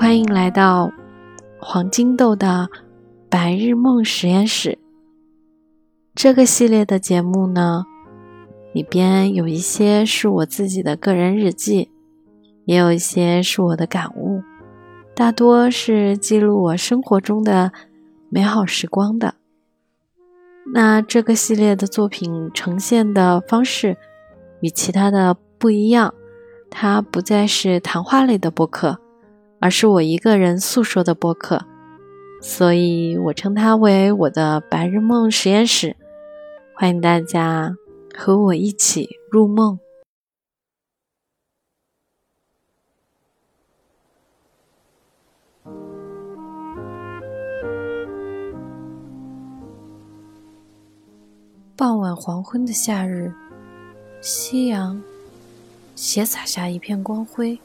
欢迎来到黄金豆的白日梦实验室。这个系列的节目呢，里边有一些是我自己的个人日记，也有一些是我的感悟，大多是记录我生活中的美好时光的。那这个系列的作品呈现的方式与其他的不一样，它不再是谈话类的播客，而是我一个人诉说的播客，所以我称它为我的白日梦实验室。欢迎大家和我一起入梦。傍晚黄昏的夏日，夕阳斜洒下一片光辉。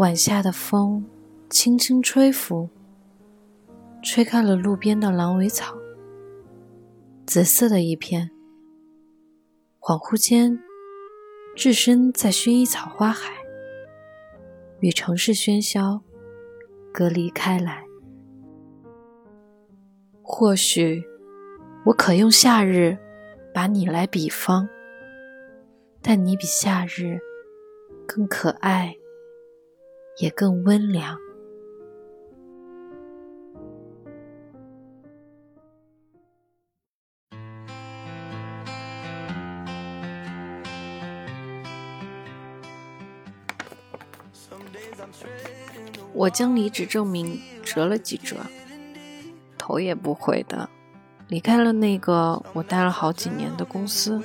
晚夏的风轻轻吹拂。吹开了路边的狼尾草，紫色的一片。恍惚间，置身在薰衣草花海，与城市喧嚣隔离开来。或许，我可用夏日把你来比方，但你比夏日更可爱，也更温凉。我将离职证明折了几折，头也不回的离开了那个我待了好几年的公司。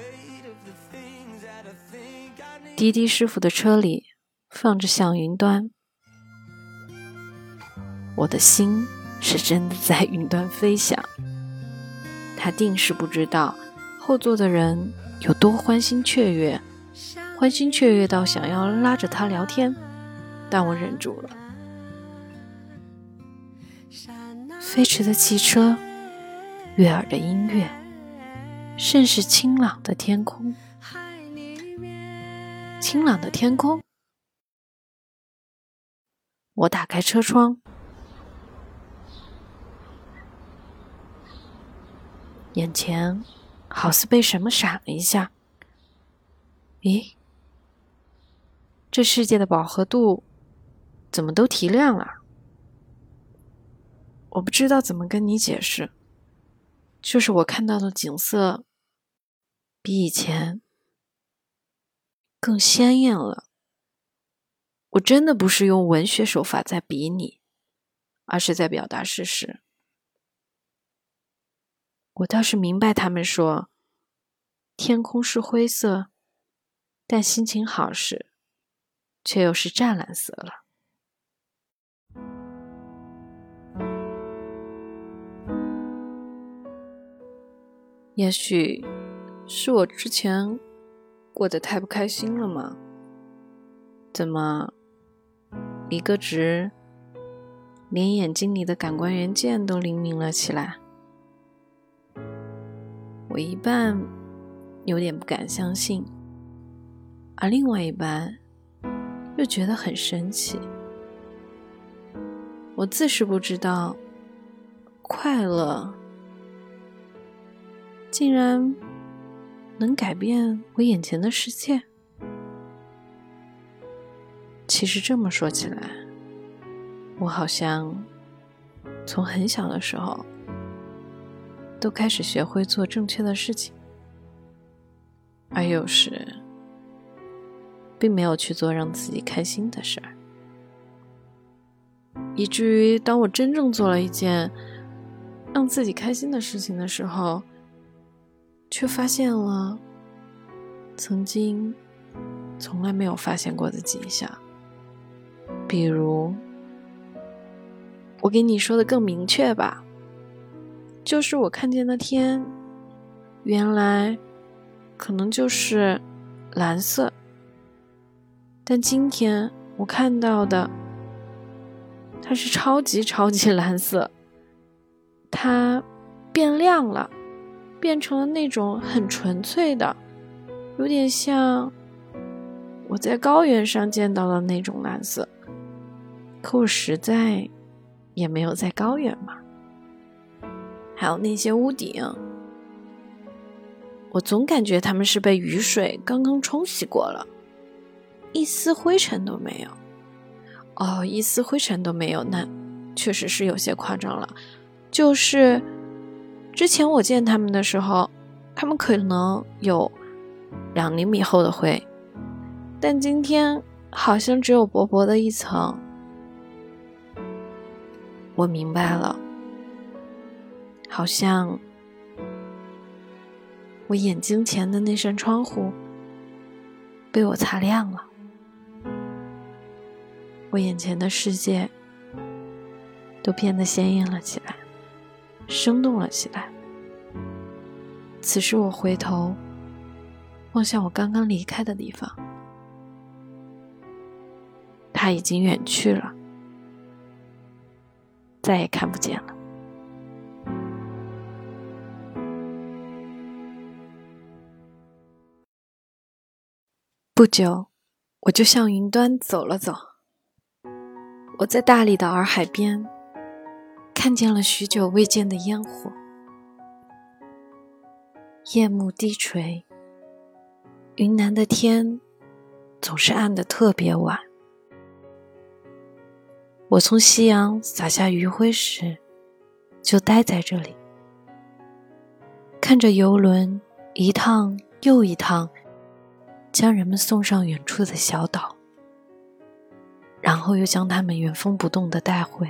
滴滴师傅的车里放着向云端，我的心是真的在云端飞翔。他定是不知道后座的人有多欢欣雀跃，欢欣雀跃到想要拉着他聊天，但我忍住了。飞驰的汽车，悦耳的音乐，甚是清朗的天空。清朗的天空。我打开车窗，眼前好似被什么闪了一下。咦，这世界的饱和度怎么都提亮了？我不知道怎么跟你解释，就是我看到的景色比以前更鲜艳了。我真的不是用文学手法在比拟，而是在表达事实。我倒是明白他们说天空是灰色，但心情好时却又是湛蓝色了。也许是我之前过得太不开心了吗？怎么离个职，连眼睛里的感官元件都灵敏了起来？我一半有点不敢相信，而另外一半又觉得很神奇。我自是不知道快乐。竟然能改变我眼前的世界。其实这么说起来，我好像从很小的时候都开始学会做正确的事情，而有时并没有去做让自己开心的事儿，以至于当我真正做了一件让自己开心的事情的时候。却发现了曾经从来没有发现过的迹象，比如，我给你说的更明确吧，就是我看见的天，原来可能就是蓝色，但今天我看到的，它是超级超级蓝色，它变亮了。变成了那种很纯粹的，有点像我在高原上见到的那种蓝色，可我实在也没有在高原嘛。还有那些屋顶，我总感觉他们是被雨水刚刚冲洗过了，一丝灰尘都没有。哦，一丝灰尘都没有，那确实是有些夸张了。就是之前我见他们的时候，他们可能有两厘米厚的灰。但今天好像只有薄薄的一层。我明白了，好像我眼睛前的那扇窗户被我擦亮了，我眼前的世界都变得鲜艳了起来，生动了起来。此时我回头望向我刚刚离开的地方。他已经远去了，再也看不见了。不久，我就向云端走了走。我在大理的洱海边，看见了许久未见的烟火。夜幕低垂，云南的天总是暗的特别晚。我从夕阳洒下余晖时，就待在这里，看着游轮一趟又一趟将人们送上远处的小岛，然后又将他们原封不动的带回。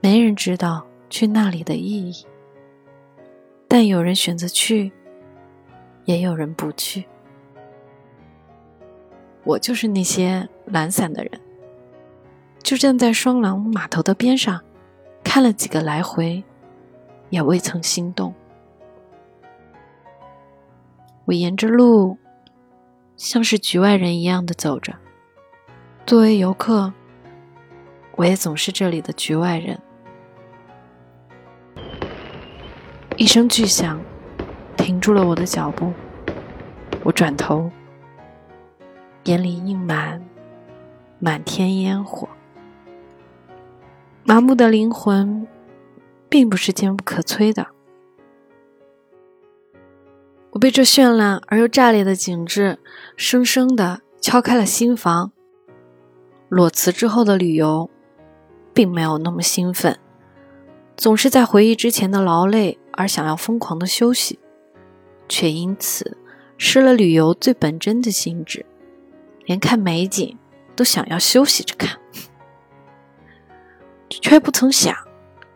没人知道去那里的意义，但有人选择去，也有人不去。我就是那些懒散的人。就站在双廊码头的边上，看了几个来回，也未曾心动。我沿着路，像是局外人一样的走着。作为游客，我也总是这里的局外人。一声巨响，停住了我的脚步。我转头，眼里映满满天烟火。麻木的灵魂，并不是坚不可摧的。我被这绚烂而又炸裂的景致，生生的敲开了心房。裸辞之后的旅游，并没有那么兴奋，总是在回忆之前的劳累而想要疯狂的休息，却因此失了旅游最本真的性质，连看美景都想要休息着看。却不曾想，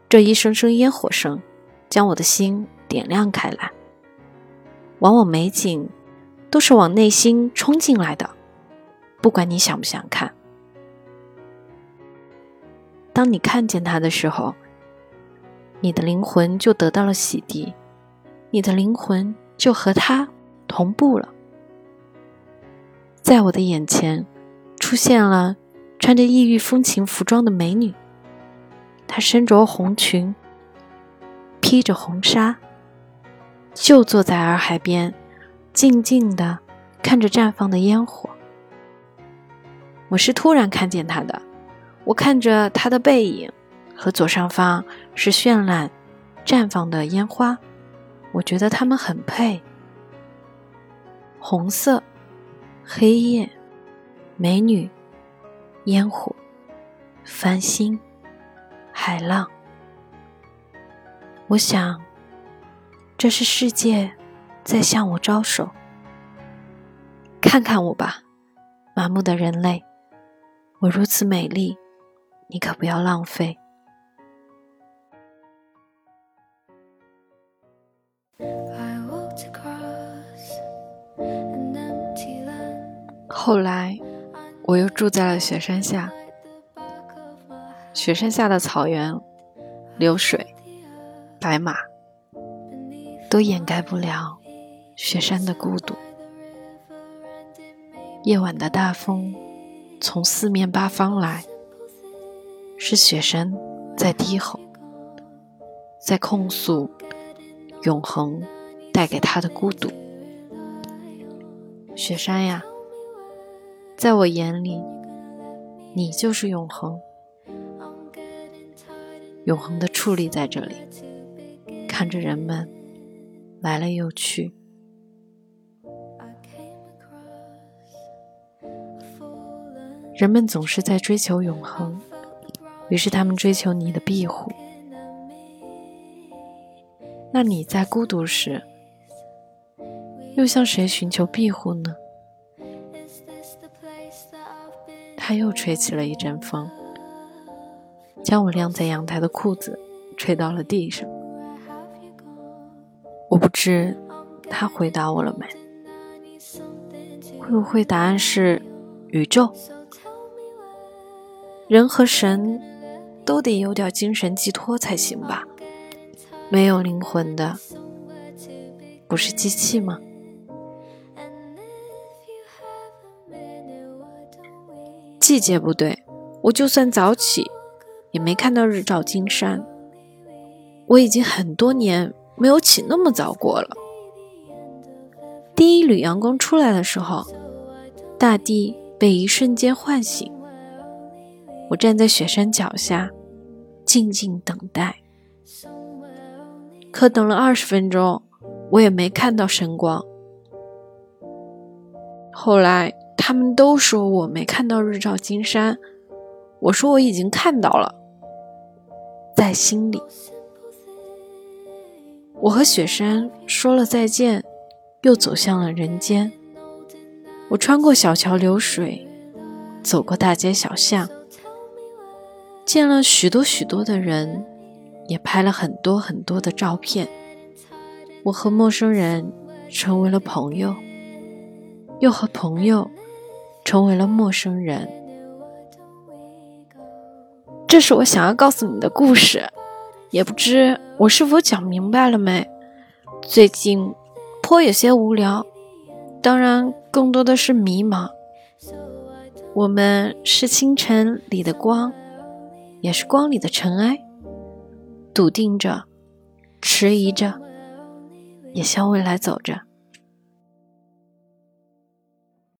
这一声声烟火声，将我的心点亮开来。往往美景，都是往内心冲进来的，不管你想不想看。当你看见它的时候，你的灵魂就得到了洗涤，你的灵魂就和它同步了。在我的眼前，出现了穿着异域风情服装的美女。她身着红裙，披着红纱，就坐在洱海边，静静的看着绽放的烟火。我是突然看见他的，我看着他的背影和左上方是绚烂绽放的烟花，我觉得他们很配。红色、黑夜、美女、烟火、繁星。海浪，我想，这是世界在向我招手。看看我吧，麻木的人类，我如此美丽，你可不要浪费。后来，我又住在了雪山下。雪山下的草原、流水、白马，都掩盖不了雪山的孤独。夜晚的大风从四面八方来，是雪山在低吼，在控诉永恒带给他的孤独。雪山呀，在我眼里，你就是永恒。永恒的矗立在这里，看着人们来了又去。人们总是在追求永恒，于是他们追求你的庇护。那你在孤独时，又向谁寻求庇护呢？他又吹起了一阵风。将我晾在阳台的裤子吹到了地上。我不知他回答我了没？会不会答案是宇宙？人和神都得有点精神寄托才行吧？没有灵魂的不是机器吗？季节不对，我就算早起。也没看到日照金山，我已经很多年没有起那么早过了。第一缕阳光出来的时候，大地被一瞬间唤醒。我站在雪山脚下，静静等待。可等了二十分钟，我也没看到神光。后来他们都说我没看到日照金山，我说我已经看到了。在心里，我和雪山说了再见，又走向了人间。我穿过小桥流水，走过大街小巷，见了许多许多的人，也拍了很多很多的照片。我和陌生人成为了朋友，又和朋友成为了陌生人。这是我想要告诉你的故事，也不知我是否讲明白了没？最近颇有些无聊，当然更多的是迷茫。我们是清晨里的光，也是光里的尘埃，笃定着，迟疑着，也向未来走着。